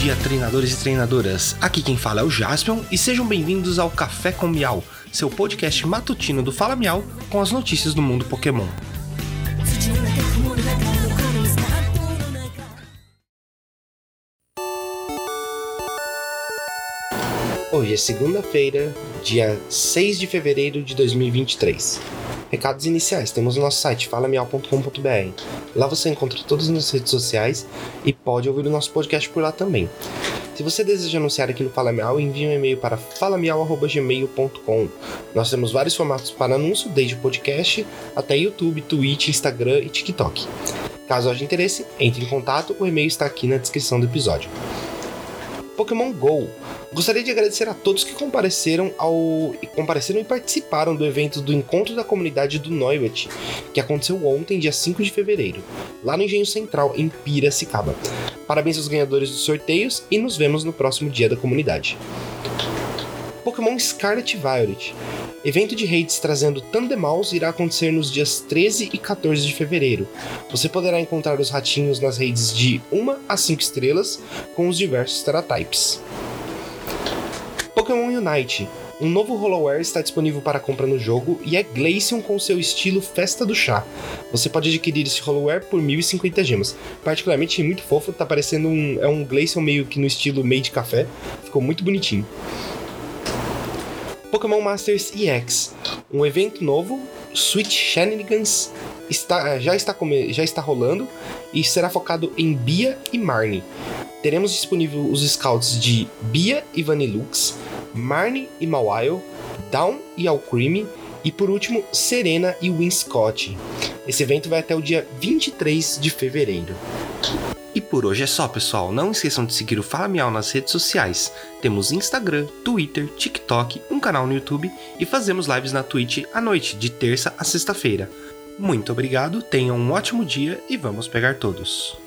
dia, treinadores e treinadoras. Aqui quem fala é o Jaspion e sejam bem-vindos ao Café com Miau, seu podcast matutino do Fala Miau com as notícias do mundo Pokémon. Hoje é segunda-feira, dia 6 de fevereiro de 2023. Recados iniciais: temos o nosso site falamial.com.br. Lá você encontra todas as nossas redes sociais e pode ouvir o nosso podcast por lá também. Se você deseja anunciar aqui no Fala Miau, envie um e-mail para falamial.gmail.com. Nós temos vários formatos para anúncio, desde podcast até YouTube, Twitch, Instagram e TikTok. Caso haja interesse, entre em contato, o e-mail está aqui na descrição do episódio. Pokémon GO. Gostaria de agradecer a todos que compareceram ao compareceram e participaram do evento do Encontro da Comunidade do Noiwet, que aconteceu ontem, dia 5 de fevereiro, lá no Engenho Central, em Piracicaba. Parabéns aos ganhadores dos sorteios e nos vemos no próximo dia da comunidade. Pokémon Scarlet Violet. Evento de raids trazendo Tandemaus irá acontecer nos dias 13 e 14 de fevereiro. Você poderá encontrar os ratinhos nas raids de 1 a 5 estrelas com os diversos Teratypes. Pokémon Unite. Um novo Hollowware está disponível para compra no jogo e é Glaceon com seu estilo Festa do Chá. Você pode adquirir esse Hollowware por 1050 gemas. Particularmente muito fofo, tá parecendo um, é um Glaceon meio que no estilo made café. Ficou muito bonitinho. Pokémon Masters EX, um evento novo, Switch Shenanigans, está, já, está já está rolando e será focado em Bia e Marnie. Teremos disponível os scouts de Bia e Vanilux, Marnie e Mawile, Down e Alcremie e por último Serena e Winscott. Esse evento vai até o dia 23 de fevereiro. Por hoje é só, pessoal. Não esqueçam de seguir o Fala Miau nas redes sociais. Temos Instagram, Twitter, TikTok, um canal no YouTube e fazemos lives na Twitch à noite, de terça a sexta-feira. Muito obrigado, tenham um ótimo dia e vamos pegar todos.